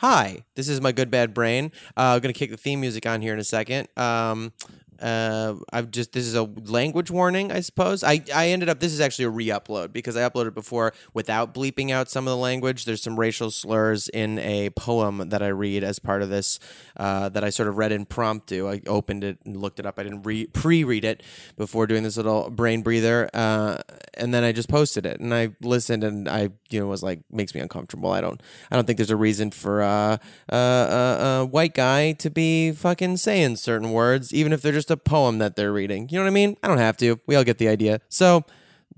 Hi, this is my good bad brain. Uh, I'm gonna kick the theme music on here in a second. Um, uh, I've just this is a language warning, I suppose. I I ended up this is actually a re-upload because I uploaded before without bleeping out some of the language. There's some racial slurs in a poem that I read as part of this uh, that I sort of read impromptu. I opened it and looked it up. I didn't re- pre-read it before doing this little brain breather, uh, and then I just posted it and I listened and I you know was like makes me uncomfortable. I don't I don't think there's a reason for a white guy to be fucking saying certain words, even if they're just a poem that they're reading. You know what I mean? I don't have to. We all get the idea. So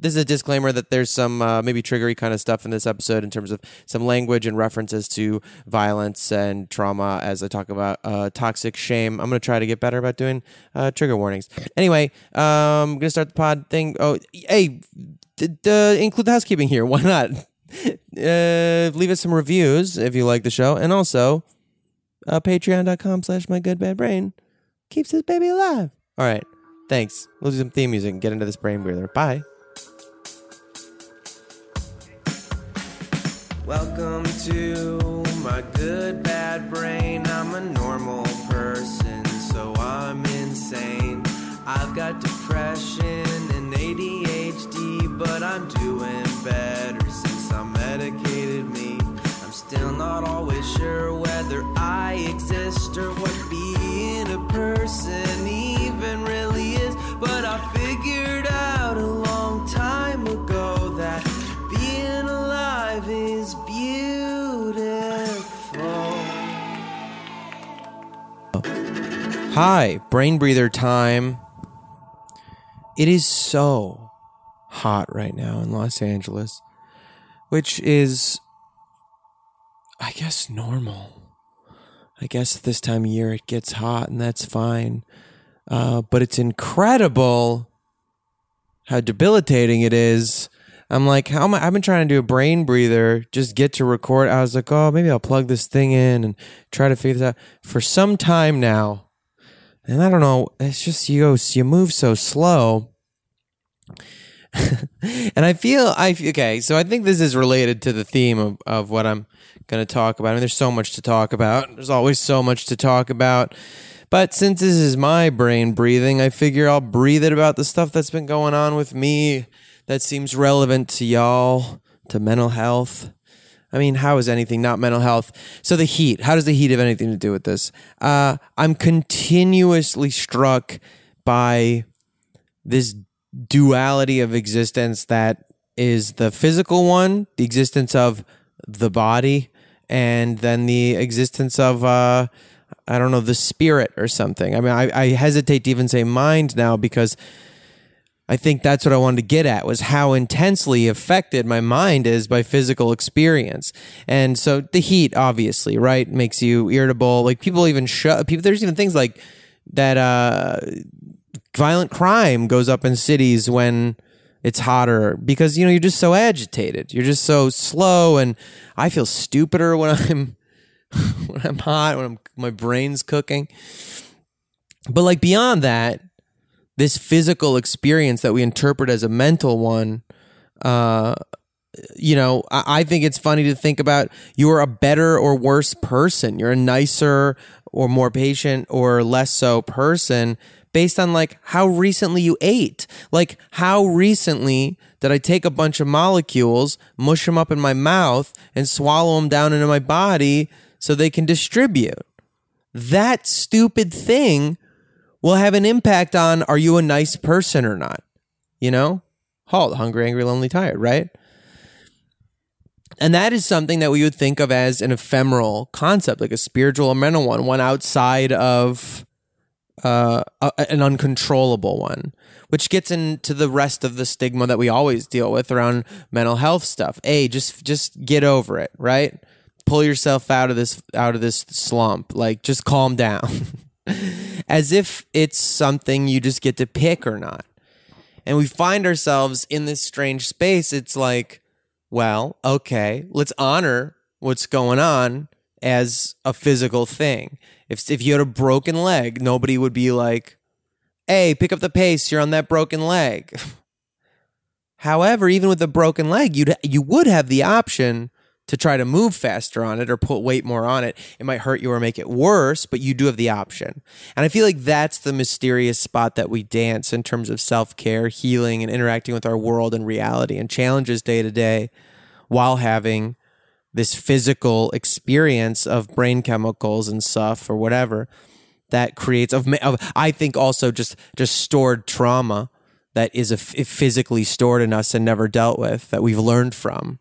this is a disclaimer that there's some uh, maybe triggery kind of stuff in this episode in terms of some language and references to violence and trauma as I talk about uh, toxic shame. I'm going to try to get better about doing uh, trigger warnings. Anyway, um, I'm going to start the pod thing. Oh, hey, d- d- include the housekeeping here. Why not? Uh, leave us some reviews if you like the show. And also, uh, patreon.com slash my good bad brain keeps this baby alive. All right. Thanks. We'll do some theme music and get into this brain breather. Bye. Welcome to my good bad brain. I'm a normal person, so I'm insane. I've got depression and ADHD, but I'm doing better since I medicated me. I'm still not always sure whether I exist or what being Hi, brain breather time. It is so hot right now in Los Angeles, which is, I guess, normal. I guess this time of year it gets hot and that's fine. Uh, but it's incredible how debilitating it is. I'm like, how am I? I've been trying to do a brain breather, just get to record. I was like, oh, maybe I'll plug this thing in and try to figure this out for some time now. And I don't know, it's just you go, you move so slow. and I feel I okay, so I think this is related to the theme of, of what I'm going to talk about. I mean, there's so much to talk about. There's always so much to talk about. But since this is my brain breathing, I figure I'll breathe it about the stuff that's been going on with me that seems relevant to y'all, to mental health. I mean, how is anything not mental health? So the heat, how does the heat have anything to do with this? Uh, I'm continuously struck by this duality of existence that is the physical one, the existence of the body, and then the existence of uh, I don't know the spirit or something. I mean, I, I hesitate to even say mind now because I think that's what I wanted to get at was how intensely affected my mind is by physical experience. And so the heat, obviously, right, makes you irritable. Like people even shut people. There's even things like that. Uh, violent crime goes up in cities when it's hotter because you know you're just so agitated. You're just so slow, and I feel stupider when I'm when I'm hot, when I'm my brain's cooking. But like beyond that, this physical experience that we interpret as a mental one, uh, you know, I, think it's funny to think about you're a better or worse person. You're a nicer or more patient or less so person based on like how recently you ate. Like how recently did I take a bunch of molecules, mush them up in my mouth, and swallow them down into my body so they can distribute. That stupid thing will have an impact on are you a nice person or not? You know? Halt, hungry, angry, lonely, tired, right? And that is something that we would think of as an ephemeral concept, like a spiritual or mental one, one outside of uh, a, an uncontrollable one, which gets into the rest of the stigma that we always deal with around mental health stuff. A, just just get over it, right? Pull yourself out of this out of this slump. Like, just calm down, as if it's something you just get to pick or not. And we find ourselves in this strange space. It's like, well, okay, let's honor what's going on as a physical thing. If if you had a broken leg, nobody would be like, "Hey, pick up the pace. You're on that broken leg." However, even with a broken leg, you'd, you would have the option to try to move faster on it or put weight more on it. It might hurt you or make it worse, but you do have the option. And I feel like that's the mysterious spot that we dance in terms of self care, healing, and interacting with our world and reality and challenges day to day while having this physical experience of brain chemicals and stuff or whatever that creates of, of I think also just just stored trauma that is a, physically stored in us and never dealt with that we've learned from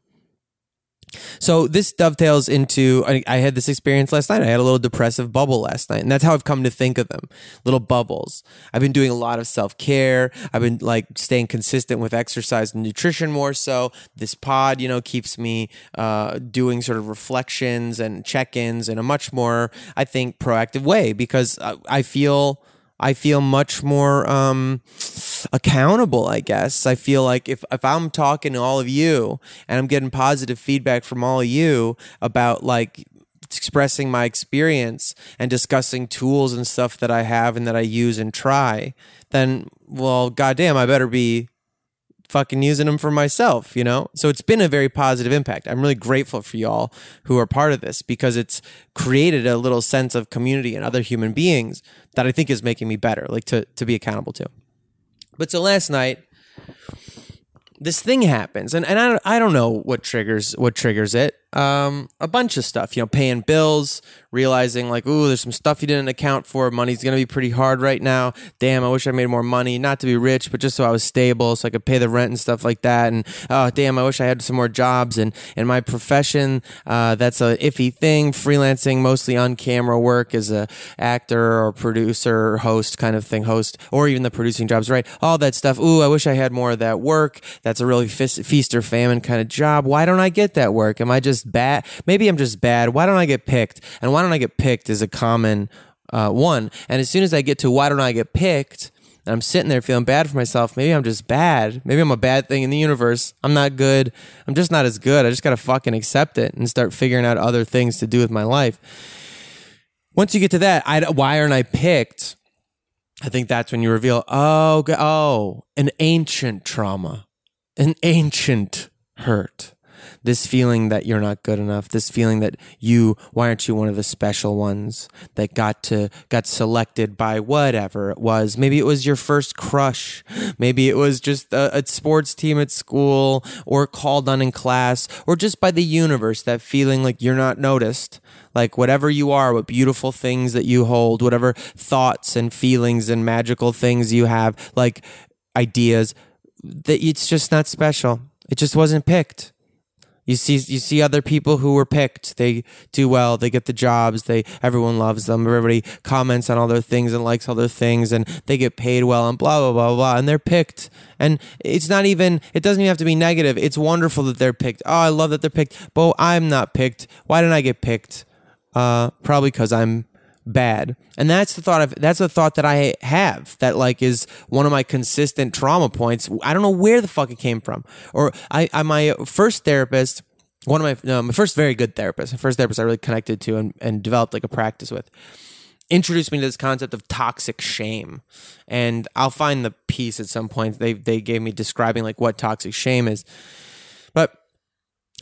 so this dovetails into I, I, had this experience last night. I had a little depressive bubble last night, and that's how I've come to think of them, little bubbles. I've been doing a lot of self care. I've been like staying consistent with exercise and nutrition more. So this pod, you know, keeps me uh, doing sort of reflections and check ins in a much more, I think, proactive way because I, I feel I feel much more um, accountable, I guess. I feel like if, if I'm talking to all of you and I'm getting positive feedback from all of you about like expressing my experience and discussing tools and stuff that I have and that I use and try, then, well, goddamn, I better be fucking using them for myself, you know? So it's been a very positive impact. I'm really grateful for y'all who are part of this because it's created a little sense of community and other human beings that I think is making me better, like to, to be accountable to. But so last night, this thing happens. And, and I, don't, I don't know what triggers what triggers it um, a bunch of stuff you know paying bills realizing like ooh there's some stuff you didn't account for. Money's gonna be pretty hard right now. Damn i wish i made more money. Not to be rich but just so i was stable so i could pay the rent and stuff like that. And oh damn i wish i had some more jobs. And in my profession uh, that's a iffy thing. Freelancing mostly on camera work as a actor or producer or host kind of thing host or even the producing jobs right? All that stuff. Ooh i wish i had more of that work. That's a really feast or famine kind of job. Why don't i get that work? Am i just bad maybe i'm just bad why don't i get picked and why don't I get picked is a common uh, one. And as soon as I get to why don't I get picked, I'm sitting there feeling bad for myself. Maybe I'm just bad. Maybe I'm a bad thing in the universe. I'm not good. I'm just not as good. I just got to fucking accept it and start figuring out other things to do with my life. Once you get to that, I, why aren't I picked? I think that's when you reveal, oh, oh, an ancient trauma, an ancient hurt this feeling that you're not good enough, this feeling that you why aren't you one of the special ones that got to got selected by whatever it was. Maybe it was your first crush, maybe it was just a, a sports team at school or called on in class or just by the universe that feeling like you're not noticed like whatever you are, what beautiful things that you hold, whatever thoughts and feelings and magical things you have, like ideas, that it's just not special. It just wasn't picked. You see, you see other people who were picked. They do well. They get the jobs. They everyone loves them. Everybody comments on all their things and likes all their things, and they get paid well and blah blah blah blah. And they're picked. And it's not even. It doesn't even have to be negative. It's wonderful that they're picked. Oh, I love that they're picked. But I'm not picked. Why didn't I get picked? Uh, probably because I'm bad. And that's the thought of that's the thought that I have that like is one of my consistent trauma points. I don't know where the fuck it came from. Or I, I my first therapist, one of my no, my first very good therapist, my first therapist I really connected to and, and developed like a practice with introduced me to this concept of toxic shame. And I'll find the piece at some point. They they gave me describing like what toxic shame is. But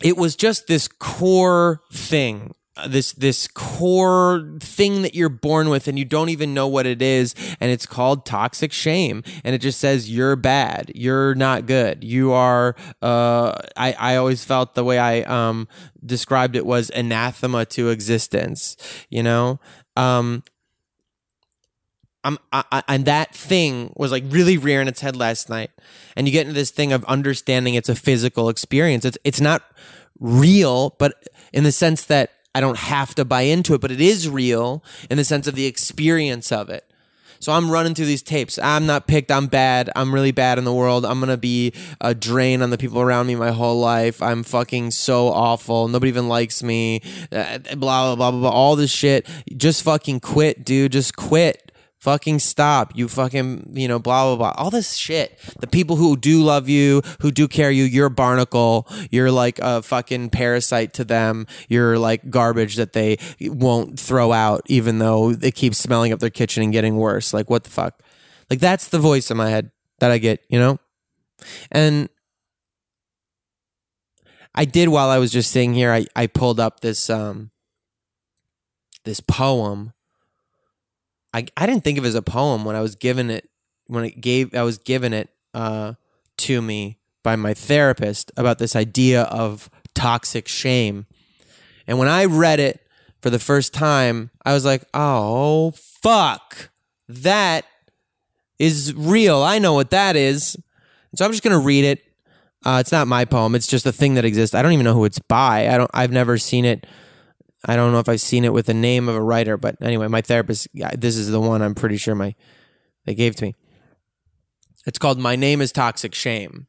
it was just this core thing this this core thing that you're born with and you don't even know what it is and it's called toxic shame and it just says you're bad you're not good you are uh i i always felt the way i um described it was anathema to existence you know um I'm, I, I, and that thing was like really rearing its head last night. And you get into this thing of understanding it's a physical experience. It's it's not real, but in the sense that I don't have to buy into it, but it is real in the sense of the experience of it. So I'm running through these tapes. I'm not picked. I'm bad. I'm really bad in the world. I'm gonna be a drain on the people around me my whole life. I'm fucking so awful. Nobody even likes me. Uh, blah blah blah blah blah. All this shit. Just fucking quit, dude. Just quit. Fucking stop. You fucking, you know, blah, blah, blah. All this shit. The people who do love you, who do care you, you're a barnacle. You're like a fucking parasite to them. You're like garbage that they won't throw out, even though it keeps smelling up their kitchen and getting worse. Like, what the fuck? Like, that's the voice in my head that I get, you know? And I did while I was just sitting here, I, I pulled up this, um, this poem I, I didn't think of it as a poem when I was given it when it gave I was given it uh, to me by my therapist about this idea of toxic shame. And when I read it for the first time, I was like, "Oh fuck. That is real. I know what that is." So I'm just going to read it. Uh, it's not my poem. It's just a thing that exists. I don't even know who it's by. I don't I've never seen it I don't know if I've seen it with the name of a writer, but anyway, my therapist, this is the one I'm pretty sure my they gave to me. It's called My Name is Toxic Shame.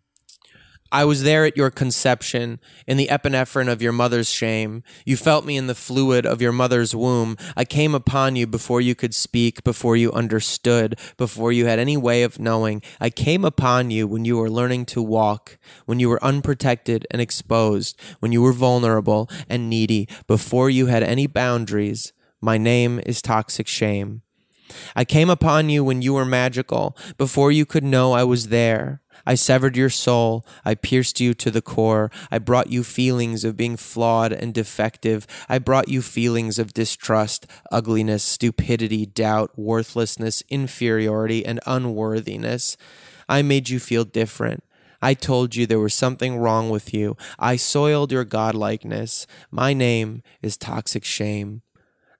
I was there at your conception, in the epinephrine of your mother's shame. You felt me in the fluid of your mother's womb. I came upon you before you could speak, before you understood, before you had any way of knowing. I came upon you when you were learning to walk, when you were unprotected and exposed, when you were vulnerable and needy, before you had any boundaries. My name is Toxic Shame. I came upon you when you were magical, before you could know I was there. I severed your soul. I pierced you to the core. I brought you feelings of being flawed and defective. I brought you feelings of distrust, ugliness, stupidity, doubt, worthlessness, inferiority, and unworthiness. I made you feel different. I told you there was something wrong with you. I soiled your godlikeness. My name is toxic shame.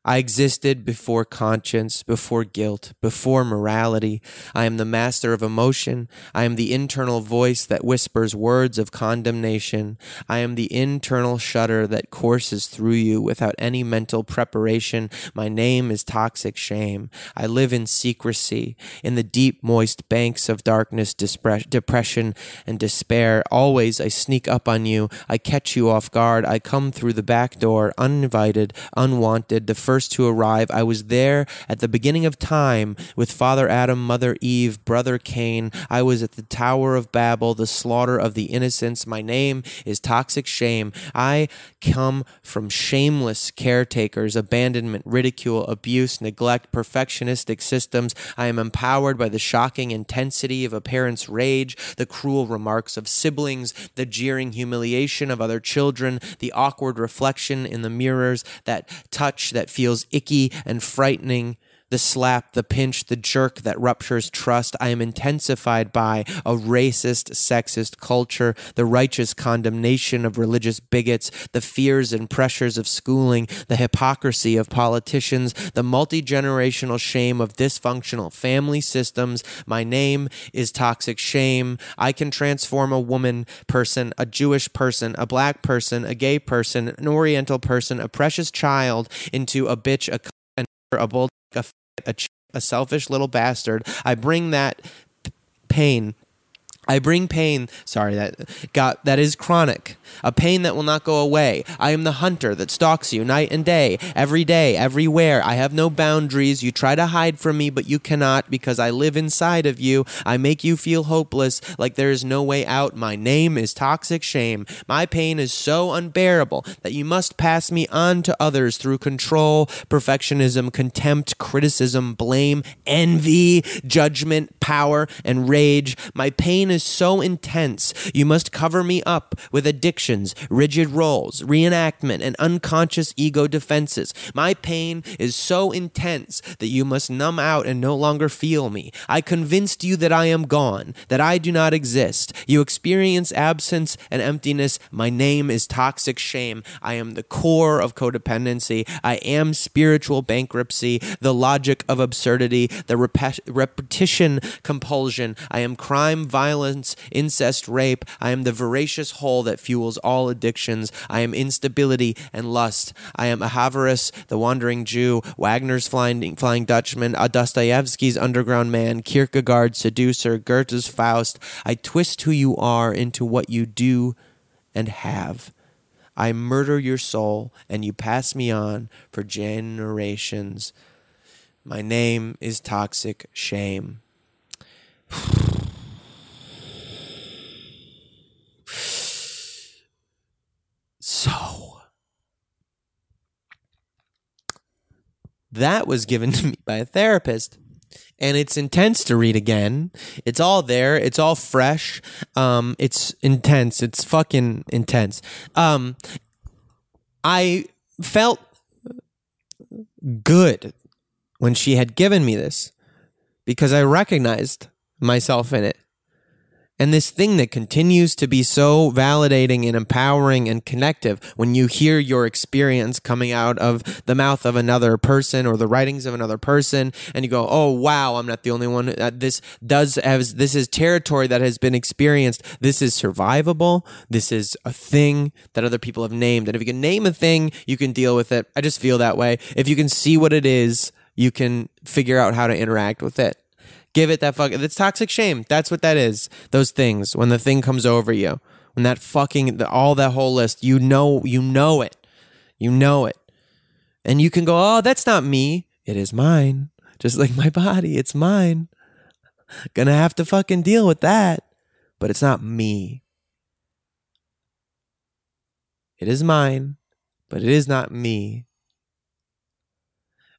I existed before conscience, before guilt, before morality. I am the master of emotion. I am the internal voice that whispers words of condemnation. I am the internal shudder that courses through you without any mental preparation. My name is toxic shame. I live in secrecy, in the deep, moist banks of darkness, depression, and despair. Always I sneak up on you. I catch you off guard. I come through the back door, uninvited, unwanted, the first to arrive. I was there at the beginning of time with Father Adam, Mother Eve, Brother Cain. I was at the Tower of Babel, the slaughter of the innocents. My name is Toxic Shame. I come from shameless caretakers, abandonment, ridicule, abuse, neglect, perfectionistic systems. I am empowered by the shocking intensity of a parent's rage, the cruel remarks of siblings, the jeering humiliation of other children, the awkward reflection in the mirrors, that touch that feels icky and frightening the slap, the pinch, the jerk that ruptures trust. I am intensified by a racist, sexist culture, the righteous condemnation of religious bigots, the fears and pressures of schooling, the hypocrisy of politicians, the multi generational shame of dysfunctional family systems. My name is toxic shame. I can transform a woman person, a Jewish person, a black person, a gay person, an Oriental person, a precious child into a bitch, a a bull, a a, a selfish little bastard. I bring that pain I bring pain, sorry, that got that is chronic, a pain that will not go away. I am the hunter that stalks you night and day, every day, everywhere. I have no boundaries. You try to hide from me, but you cannot because I live inside of you. I make you feel hopeless, like there is no way out. My name is toxic shame. My pain is so unbearable that you must pass me on to others through control, perfectionism, contempt, criticism, blame, envy, judgment, power, and rage. My pain is is so intense, you must cover me up with addictions, rigid roles, reenactment, and unconscious ego defenses. My pain is so intense that you must numb out and no longer feel me. I convinced you that I am gone, that I do not exist. You experience absence and emptiness. My name is toxic shame. I am the core of codependency. I am spiritual bankruptcy, the logic of absurdity, the repet- repetition compulsion. I am crime, violence, incest, rape. I am the voracious hole that fuels all addictions. I am instability and lust. I am Ahasuerus, the wandering Jew, Wagner's flying, flying Dutchman, Dostoevsky's underground man, Kierkegaard's seducer, Goethe's Faust. I twist who you are into what you do and have. I murder your soul, and you pass me on for generations. My name is Toxic Shame. So, that was given to me by a therapist. And it's intense to read again. It's all there. It's all fresh. Um, it's intense. It's fucking intense. Um, I felt good when she had given me this because I recognized myself in it. And this thing that continues to be so validating and empowering and connective when you hear your experience coming out of the mouth of another person or the writings of another person, and you go, "Oh wow, I'm not the only one." Uh, this does have this is territory that has been experienced. This is survivable. This is a thing that other people have named, and if you can name a thing, you can deal with it. I just feel that way. If you can see what it is, you can figure out how to interact with it. Give it that fuck. It's toxic shame. That's what that is. Those things when the thing comes over you, when that fucking all that whole list, you know, you know it, you know it, and you can go, oh, that's not me. It is mine. Just like my body, it's mine. Gonna have to fucking deal with that, but it's not me. It is mine, but it is not me.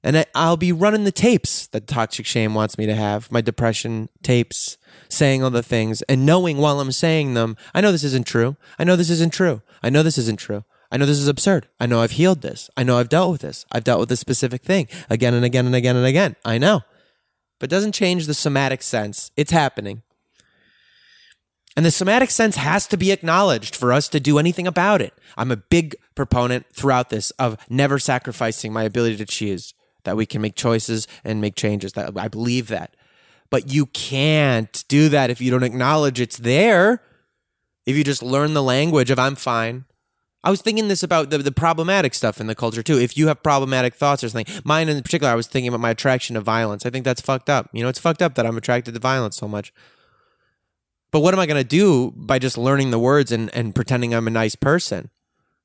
And I'll be running the tapes that Toxic Shame wants me to have, my depression tapes, saying all the things and knowing while I'm saying them, I know this isn't true. I know this isn't true. I know this isn't true. I know this is absurd. I know I've healed this. I know I've dealt with this. I've dealt with this specific thing again and again and again and again. I know. But it doesn't change the somatic sense. It's happening. And the somatic sense has to be acknowledged for us to do anything about it. I'm a big proponent throughout this of never sacrificing my ability to choose, that we can make choices and make changes. That I believe that. But you can't do that if you don't acknowledge it's there. If you just learn the language of I'm fine. I was thinking this about the, the problematic stuff in the culture too. If you have problematic thoughts or something, mine in particular, I was thinking about my attraction to violence. I think that's fucked up. You know, it's fucked up that I'm attracted to violence so much. But what am I going to do by just learning the words and, and pretending I'm a nice person?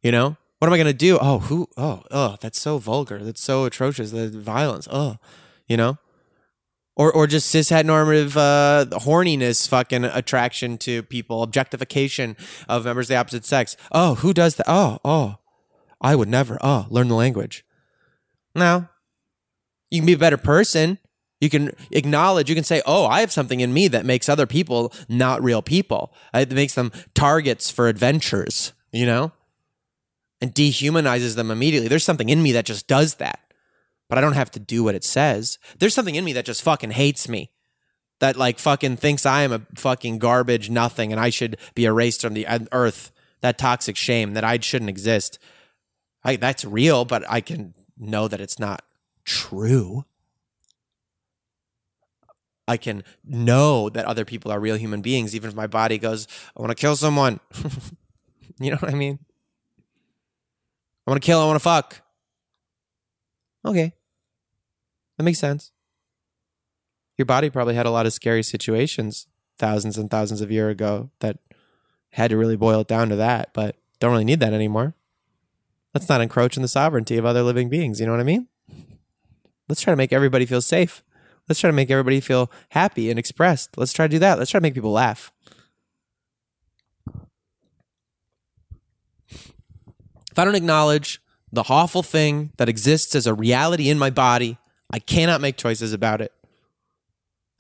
You know, what am I going to do? Oh, who? Oh, oh, that's so vulgar. That's so atrocious. The violence. Oh, you know, or or just cishet normative uh, horniness, fucking attraction to people, objectification of members of the opposite sex. Oh, who does that? Oh, oh, I would never. Oh, learn the language. Now, you can be a better person. You can acknowledge, you can say, oh, I have something in me that makes other people not real people. It makes them targets for adventures, you know, and dehumanizes them immediately. There's something in me that just does that, but I don't have to do what it says. There's something in me that just fucking hates me, that like fucking thinks I am a fucking garbage nothing and I should be erased from the earth. That toxic shame that I shouldn't exist. I, that's real, but I can know that it's not true. I can know that other people are real human beings, even if my body goes, I want to kill someone. you know what I mean? I want to kill, I want to fuck. Okay. That makes sense. Your body probably had a lot of scary situations thousands and thousands of years ago that had to really boil it down to that, but don't really need that anymore. Let's not encroach on the sovereignty of other living beings. You know what I mean? Let's try to make everybody feel safe. Let's try to make everybody feel happy and expressed. Let's try to do that. Let's try to make people laugh. If I don't acknowledge the awful thing that exists as a reality in my body, I cannot make choices about it.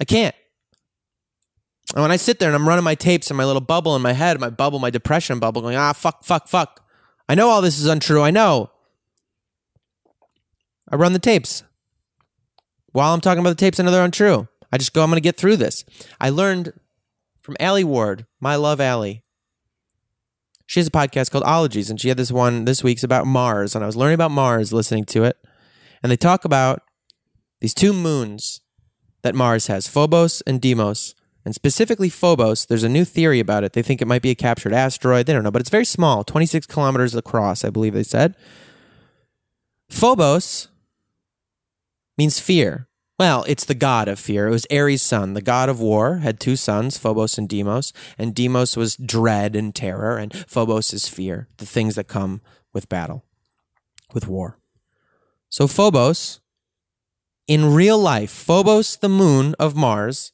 I can't. And when I sit there and I'm running my tapes in my little bubble in my head, my bubble, my depression bubble, going, ah, fuck, fuck, fuck. I know all this is untrue. I know. I run the tapes. While I'm talking about the tapes, I know they're untrue. I just go, I'm going to get through this. I learned from Allie Ward, my love Allie. She has a podcast called Ologies, and she had this one this week's about Mars. And I was learning about Mars listening to it. And they talk about these two moons that Mars has, Phobos and Deimos. And specifically Phobos, there's a new theory about it. They think it might be a captured asteroid. They don't know, but it's very small, 26 kilometers across, I believe they said. Phobos means fear. Well, it's the god of fear. It was Ares' son, the god of war, had two sons, Phobos and Deimos, and Deimos was dread and terror, and Phobos is fear, the things that come with battle, with war. So Phobos, in real life, Phobos, the moon of Mars,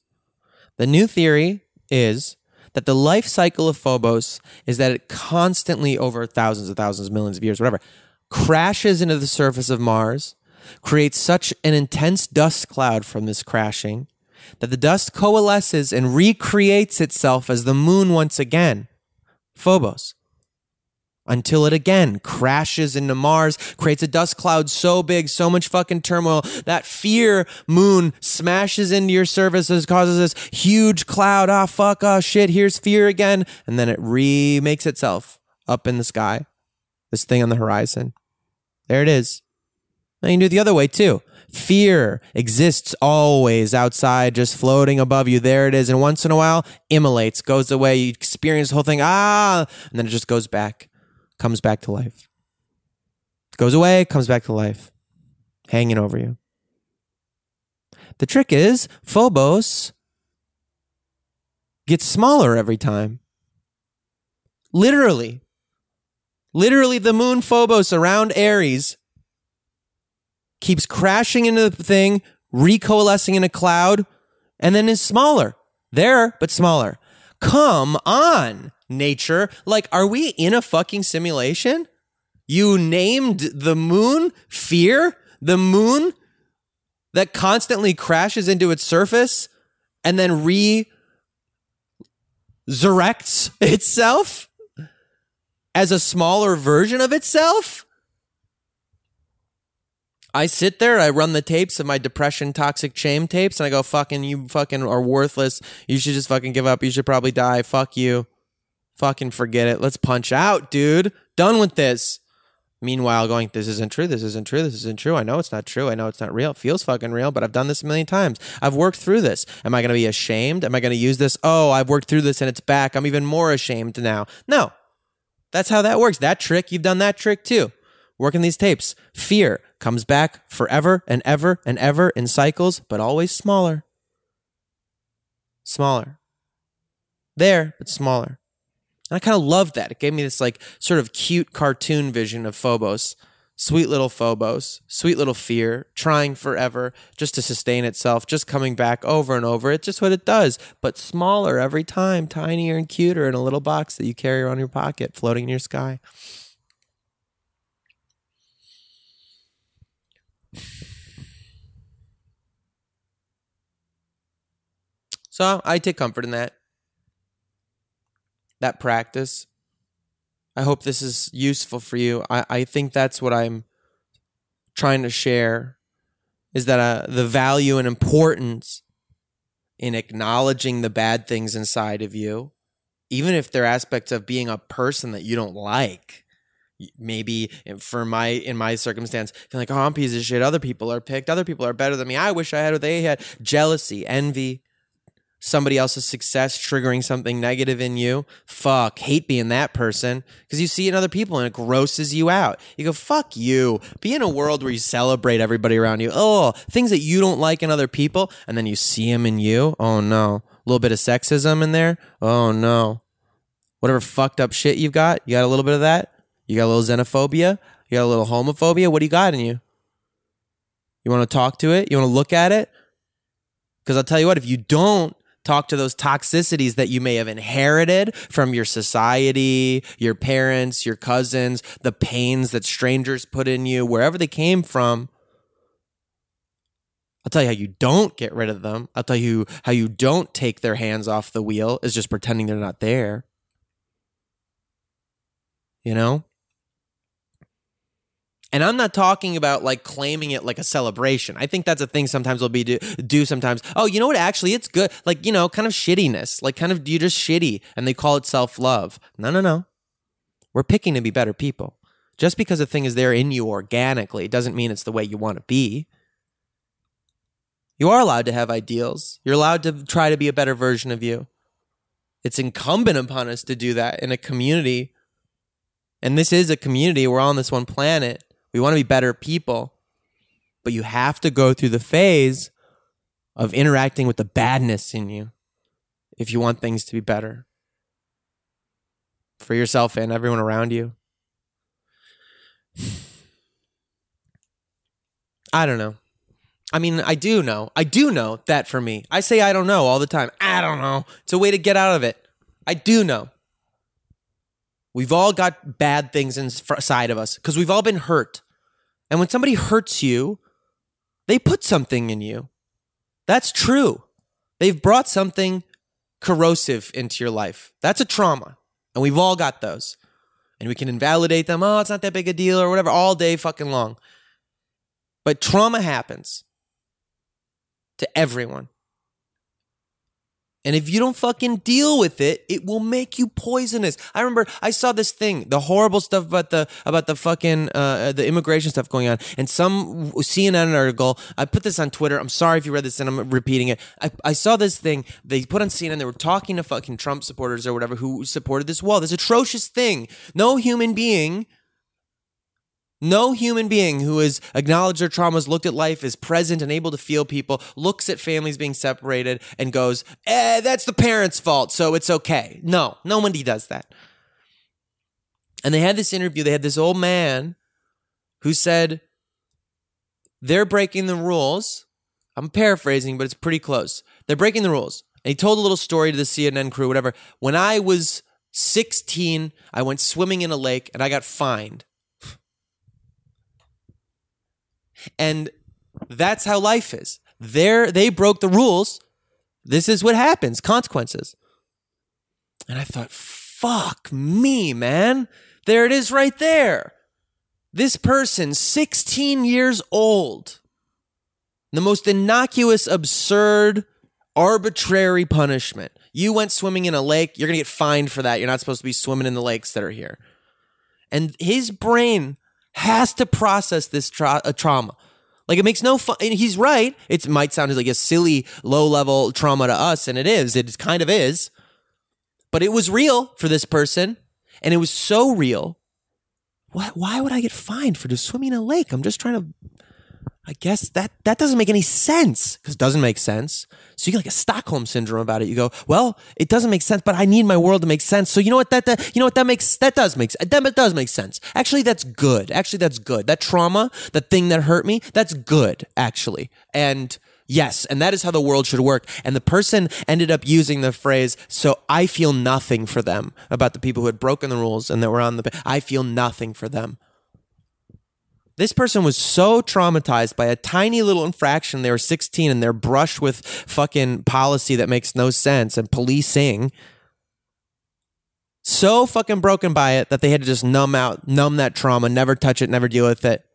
the new theory is that the life cycle of Phobos is that it constantly, over thousands of thousands, millions of years, whatever, crashes into the surface of Mars creates such an intense dust cloud from this crashing that the dust coalesces and recreates itself as the moon once again, Phobos, until it again crashes into Mars, creates a dust cloud so big, so much fucking turmoil, that fear moon smashes into your surfaces, causes this huge cloud. Ah, fuck, ah, shit, here's fear again. And then it remakes itself up in the sky, this thing on the horizon. There it is. Now you can do it the other way too. Fear exists always outside, just floating above you. There it is. And once in a while, immolates, goes away. You experience the whole thing, ah, and then it just goes back, comes back to life. Goes away, comes back to life, hanging over you. The trick is, Phobos gets smaller every time. Literally. Literally, the moon Phobos around Aries keeps crashing into the thing, recoalescing in a cloud, and then is smaller. There, but smaller. Come on, nature. Like, are we in a fucking simulation? You named the moon fear? The moon that constantly crashes into its surface and then resurrects itself as a smaller version of itself? I sit there, I run the tapes of my depression toxic shame tapes, and I go, fucking, you fucking are worthless. You should just fucking give up. You should probably die. Fuck you. Fucking forget it. Let's punch out, dude. Done with this. Meanwhile, going, this isn't true. This isn't true. This isn't true. I know it's not true. I know it's not real. It feels fucking real, but I've done this a million times. I've worked through this. Am I going to be ashamed? Am I going to use this? Oh, I've worked through this and it's back. I'm even more ashamed now. No. That's how that works. That trick, you've done that trick too. Working these tapes. Fear comes back forever and ever and ever in cycles, but always smaller. Smaller. There, but smaller. And I kind of loved that. It gave me this like sort of cute cartoon vision of Phobos. Sweet little Phobos, sweet little fear, trying forever just to sustain itself, just coming back over and over. It's just what it does, but smaller every time, tinier and cuter in a little box that you carry around your pocket, floating in your sky. So I take comfort in that. That practice. I hope this is useful for you. I, I think that's what I'm trying to share is that uh, the value and importance in acknowledging the bad things inside of you, even if they're aspects of being a person that you don't like. Maybe for my in my circumstance, like, oh, I'm piece of shit. Other people are picked. Other people are better than me. I wish I had what they had. Jealousy, envy, somebody else's success triggering something negative in you. Fuck, hate being that person because you see in other people and it grosses you out. You go, fuck you. Be in a world where you celebrate everybody around you. Oh, things that you don't like in other people, and then you see them in you. Oh no. A little bit of sexism in there. Oh no. Whatever fucked up shit you've got, you got a little bit of that. You got a little xenophobia. You got a little homophobia. What do you got in you? You want to talk to it? You want to look at it? Because I'll tell you what, if you don't, talk to those toxicities that you may have inherited from your society, your parents, your cousins, the pains that strangers put in you, wherever they came from. I'll tell you how you don't get rid of them. I'll tell you how you don't take their hands off the wheel is just pretending they're not there. You know? And I'm not talking about like claiming it like a celebration. I think that's a thing sometimes we'll be do, do sometimes. Oh, you know what? Actually, it's good. Like, you know, kind of shittiness. Like, kind of, you're just shitty and they call it self love. No, no, no. We're picking to be better people. Just because a thing is there in you organically doesn't mean it's the way you want to be. You are allowed to have ideals. You're allowed to try to be a better version of you. It's incumbent upon us to do that in a community. And this is a community. We're on this one planet. We want to be better people. But you have to go through the phase of interacting with the badness in you if you want things to be better for yourself and everyone around you. I don't know. I mean, I do know. I do know that for me. I say I don't know all the time. I don't know. It's a way to get out of it. I do know. We've all got bad things inside of us because we've all been hurt. And when somebody hurts you, they put something in you. That's true. They've brought something corrosive into your life. That's a trauma. And we've all got those. And we can invalidate them. Oh, it's not that big a deal or whatever all day fucking long. But trauma happens to everyone. And if you don't fucking deal with it, it will make you poisonous. I remember I saw this thing, the horrible stuff about the about the fucking uh, the immigration stuff going on, and some CNN article. I put this on Twitter. I'm sorry if you read this, and I'm repeating it. I, I saw this thing they put on CNN. They were talking to fucking Trump supporters or whatever who supported this wall. This atrocious thing. No human being no human being who has acknowledged their traumas, looked at life, is present and able to feel people, looks at families being separated and goes, eh, that's the parents' fault, so it's okay. No, nobody does that. And they had this interview, they had this old man who said, they're breaking the rules. I'm paraphrasing, but it's pretty close. They're breaking the rules. And he told a little story to the CNN crew, whatever. When I was 16, I went swimming in a lake and I got fined. And that's how life is. There they broke the rules. This is what happens, consequences. And I thought, fuck me, man. There it is right there. This person, 16 years old, the most innocuous, absurd, arbitrary punishment. You went swimming in a lake, you're going to get fined for that. You're not supposed to be swimming in the lakes that are here. And his brain has to process this tra- uh, trauma. Like it makes no fun. He's right. It might sound like a silly, low level trauma to us, and it is. It kind of is. But it was real for this person, and it was so real. Why, why would I get fined for just swimming in a lake? I'm just trying to I guess that that doesn't make any sense because it doesn't make sense. So you get like a Stockholm syndrome about it. You go, well, it doesn't make sense, but I need my world to make sense. So you know what that, that you know what that makes that does make that does make sense. Actually, that's good. Actually, that's good. That trauma, that thing that hurt me, that's good. Actually, and yes, and that is how the world should work. And the person ended up using the phrase, "So I feel nothing for them." About the people who had broken the rules and that were on the. I feel nothing for them. This person was so traumatized by a tiny little infraction. They were 16 and they're brushed with fucking policy that makes no sense and policing. So fucking broken by it that they had to just numb out, numb that trauma, never touch it, never deal with it.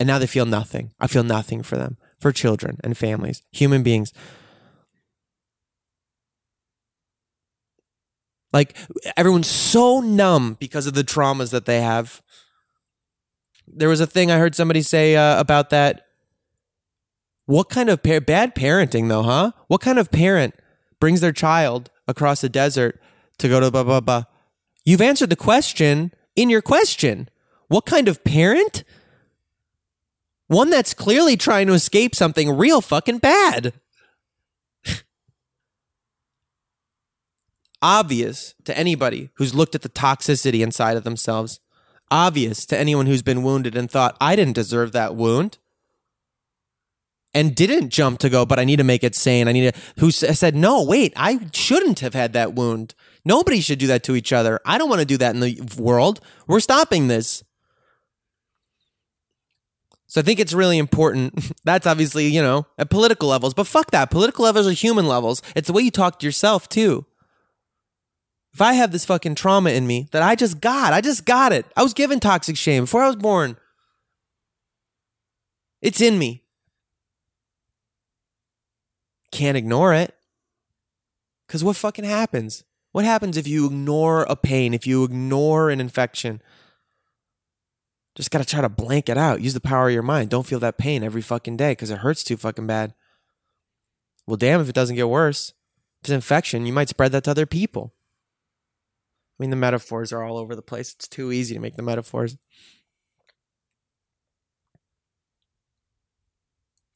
And now they feel nothing. I feel nothing for them, for children and families, human beings. Like everyone's so numb because of the traumas that they have there was a thing I heard somebody say uh, about that. What kind of par- bad parenting though, huh? What kind of parent brings their child across the desert to go to blah blah blah? You've answered the question in your question. What kind of parent? One that's clearly trying to escape something real fucking bad. Obvious to anybody who's looked at the toxicity inside of themselves obvious to anyone who's been wounded and thought, I didn't deserve that wound. And didn't jump to go, but I need to make it sane. I need to, who said, no, wait, I shouldn't have had that wound. Nobody should do that to each other. I don't want to do that in the world. We're stopping this. So I think it's really important. That's obviously, you know, at political levels, but fuck that. Political levels are human levels. It's the way you talk to yourself, too. If I have this fucking trauma in me that I just got, I just got it. I was given toxic shame before I was born. It's in me. Can't ignore it. Because what fucking happens? What happens if you ignore a pain, if you ignore an infection? Just got to try to blank it out. Use the power of your mind. Don't feel that pain every fucking day because it hurts too fucking bad. Well, damn if it doesn't get worse. If it's an infection, you might spread that to other people. I mean, the metaphors are all over the place. It's too easy to make the metaphors.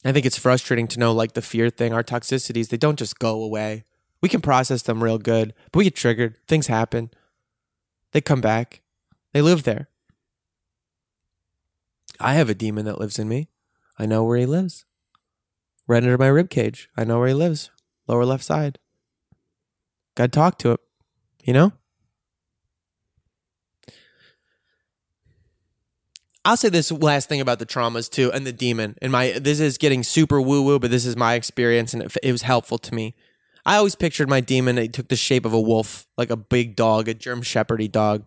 I think it's frustrating to know, like the fear thing, our toxicities, they don't just go away. We can process them real good, but we get triggered. Things happen. They come back. They live there. I have a demon that lives in me. I know where he lives. Right under my rib cage. I know where he lives. Lower left side. Got to talk to it. You know? I'll say this last thing about the traumas too and the demon. And my this is getting super woo woo, but this is my experience and it, it was helpful to me. I always pictured my demon. It took the shape of a wolf, like a big dog, a German Shepherdy dog,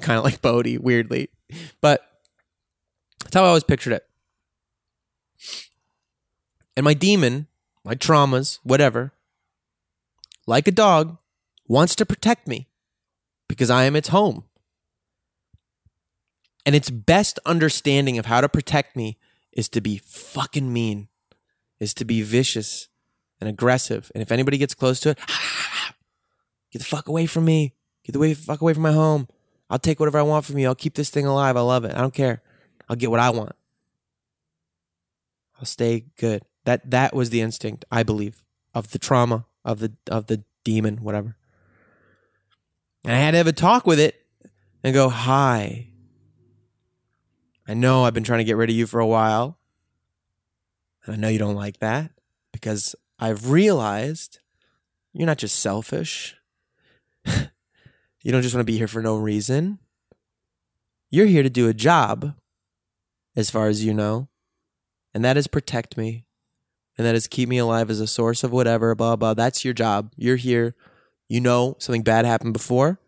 kind of like Bodhi, weirdly. But that's how I always pictured it. And my demon, my traumas, whatever, like a dog, wants to protect me because I am its home. And its best understanding of how to protect me is to be fucking mean, is to be vicious and aggressive. And if anybody gets close to it, get the fuck away from me. Get the fuck away from my home. I'll take whatever I want from you. I'll keep this thing alive. I love it. I don't care. I'll get what I want. I'll stay good. That that was the instinct, I believe, of the trauma, of the of the demon, whatever. And I had to have a talk with it and go, hi. I know I've been trying to get rid of you for a while. And I know you don't like that because I've realized you're not just selfish. you don't just want to be here for no reason. You're here to do a job, as far as you know, and that is protect me. And that is keep me alive as a source of whatever, blah, blah. That's your job. You're here. You know something bad happened before,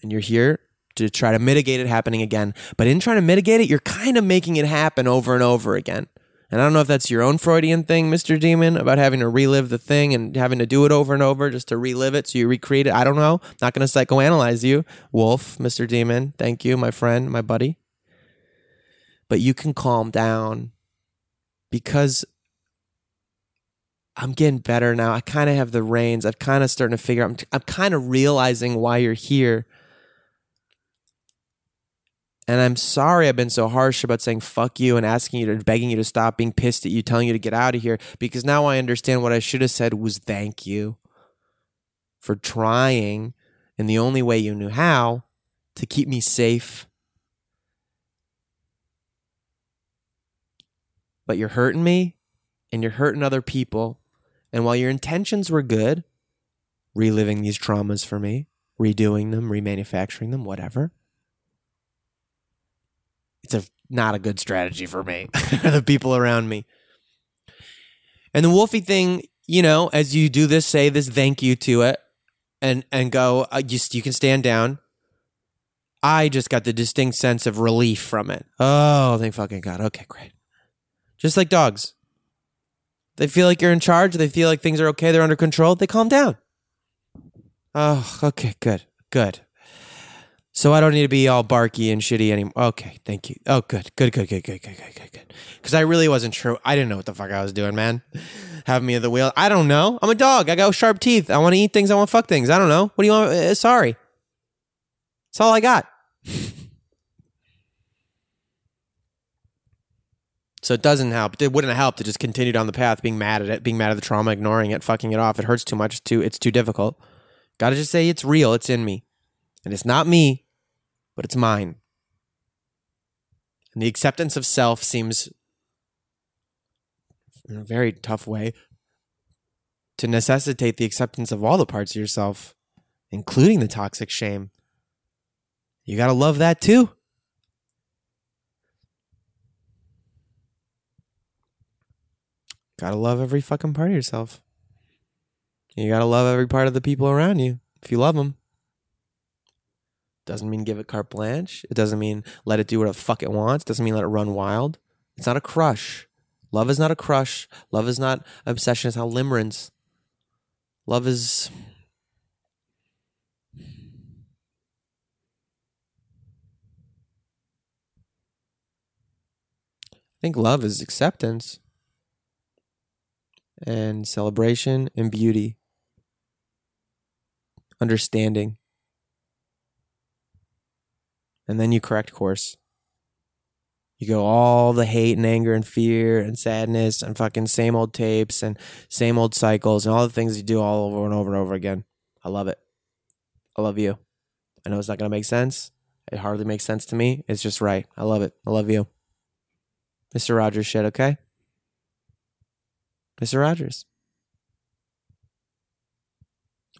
and you're here to try to mitigate it happening again. But in trying to mitigate it, you're kind of making it happen over and over again. And I don't know if that's your own Freudian thing, Mr. Demon, about having to relive the thing and having to do it over and over just to relive it so you recreate it. I don't know. Not going to psychoanalyze you, Wolf, Mr. Demon. Thank you, my friend, my buddy. But you can calm down because I'm getting better now. I kind of have the reins. I've kind of starting to figure out. I'm, I'm kind of realizing why you're here. And I'm sorry I've been so harsh about saying fuck you and asking you to, begging you to stop, being pissed at you, telling you to get out of here, because now I understand what I should have said was thank you for trying in the only way you knew how to keep me safe. But you're hurting me and you're hurting other people. And while your intentions were good, reliving these traumas for me, redoing them, remanufacturing them, whatever it's a not a good strategy for me or the people around me. And the wolfie thing you know as you do this say this thank you to it and and go uh, just you can stand down. I just got the distinct sense of relief from it. Oh thank fucking god. Okay great. Just like dogs. They feel like you're in charge. They feel like things are okay. They're under control. They calm down. Oh okay good good so I don't need to be all barky and shitty anymore. Okay, thank you. Oh, good, good, good, good, good, good, good, good, good. Because I really wasn't sure. I didn't know what the fuck I was doing, man. Having me at the wheel. I don't know. I'm a dog. I got sharp teeth. I want to eat things. I want to fuck things. I don't know. What do you want? Uh, sorry. That's all I got. so it doesn't help. It wouldn't help to just continue down the path, being mad at it, being mad at the trauma, ignoring it, fucking it off. It hurts too much. It's too. It's too difficult. Got to just say it's real. It's in me, and it's not me but it's mine. And the acceptance of self seems, in a very tough way, to necessitate the acceptance of all the parts of yourself, including the toxic shame. You got to love that too. Got to love every fucking part of yourself. You got to love every part of the people around you if you love them. Doesn't mean give it carte blanche. It doesn't mean let it do what the fuck it wants. Doesn't mean let it run wild. It's not a crush. Love is not a crush. Love is not obsession. It's not limerence. Love is. I think love is acceptance and celebration and beauty, understanding. And then you correct course. You go all the hate and anger and fear and sadness and fucking same old tapes and same old cycles and all the things you do all over and over and over again. I love it. I love you. I know it's not going to make sense. It hardly makes sense to me. It's just right. I love it. I love you. Mr. Rogers shit, okay? Mr. Rogers.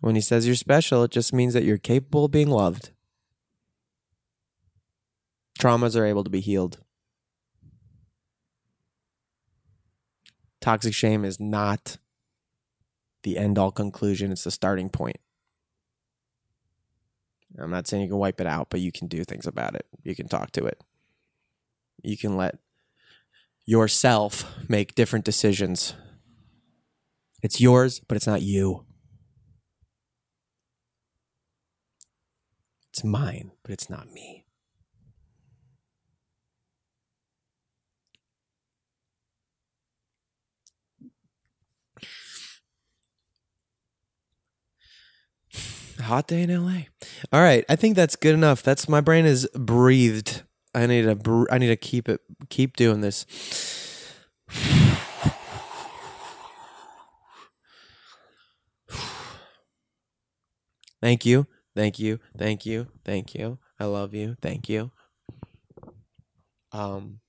When he says you're special, it just means that you're capable of being loved. Traumas are able to be healed. Toxic shame is not the end all conclusion, it's the starting point. I'm not saying you can wipe it out, but you can do things about it. You can talk to it. You can let yourself make different decisions. It's yours, but it's not you. It's mine, but it's not me. Hot day in LA. All right, I think that's good enough. That's my brain is breathed. I need to br- I need to keep it keep doing this. Thank you. Thank you. Thank you. Thank you. I love you. Thank you. Um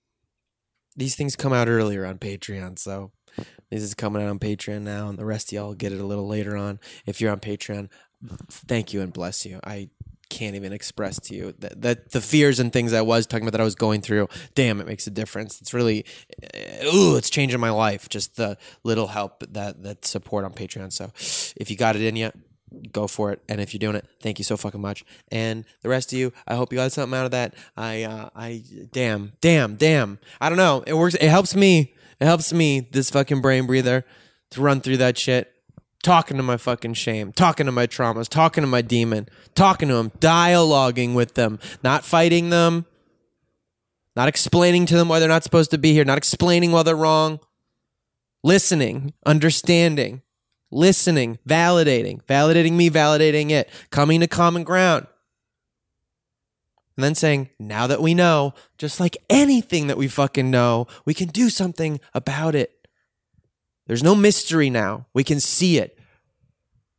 these things come out earlier on Patreon, so this is coming out on Patreon now, and the rest of y'all get it a little later on. If you're on Patreon, thank you and bless you. I can't even express to you that, that the fears and things I was talking about that I was going through. Damn, it makes a difference. It's really, uh, ooh, it's changing my life. Just the little help that that support on Patreon. So, if you got it in you, go for it. And if you're doing it, thank you so fucking much. And the rest of you, I hope you got something out of that. I, uh, I, damn, damn, damn. I don't know. It works. It helps me. It helps me. This fucking brain breather to run through that shit talking to my fucking shame, talking to my traumas, talking to my demon, talking to them, dialoguing with them, not fighting them, not explaining to them why they're not supposed to be here, not explaining why they're wrong, listening, understanding, listening, validating, validating me, validating it, coming to common ground. And then saying, now that we know, just like anything that we fucking know, we can do something about it. There's no mystery now. We can see it.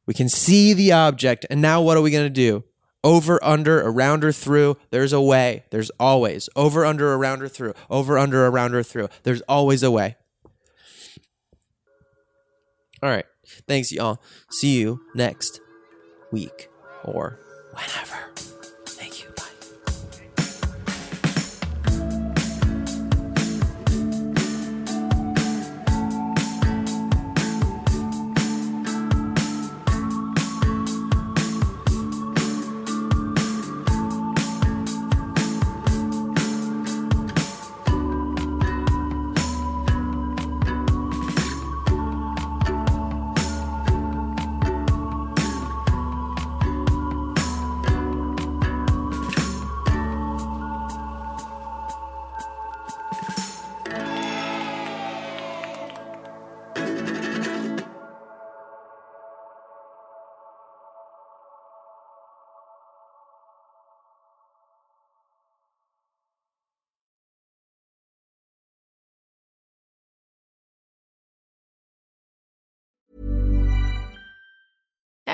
We can see the object. And now what are we going to do? Over, under, around, or through. There's a way. There's always. Over, under, around, or through. Over, under, around, or through. There's always a way. All right. Thanks, y'all. See you next week or whenever.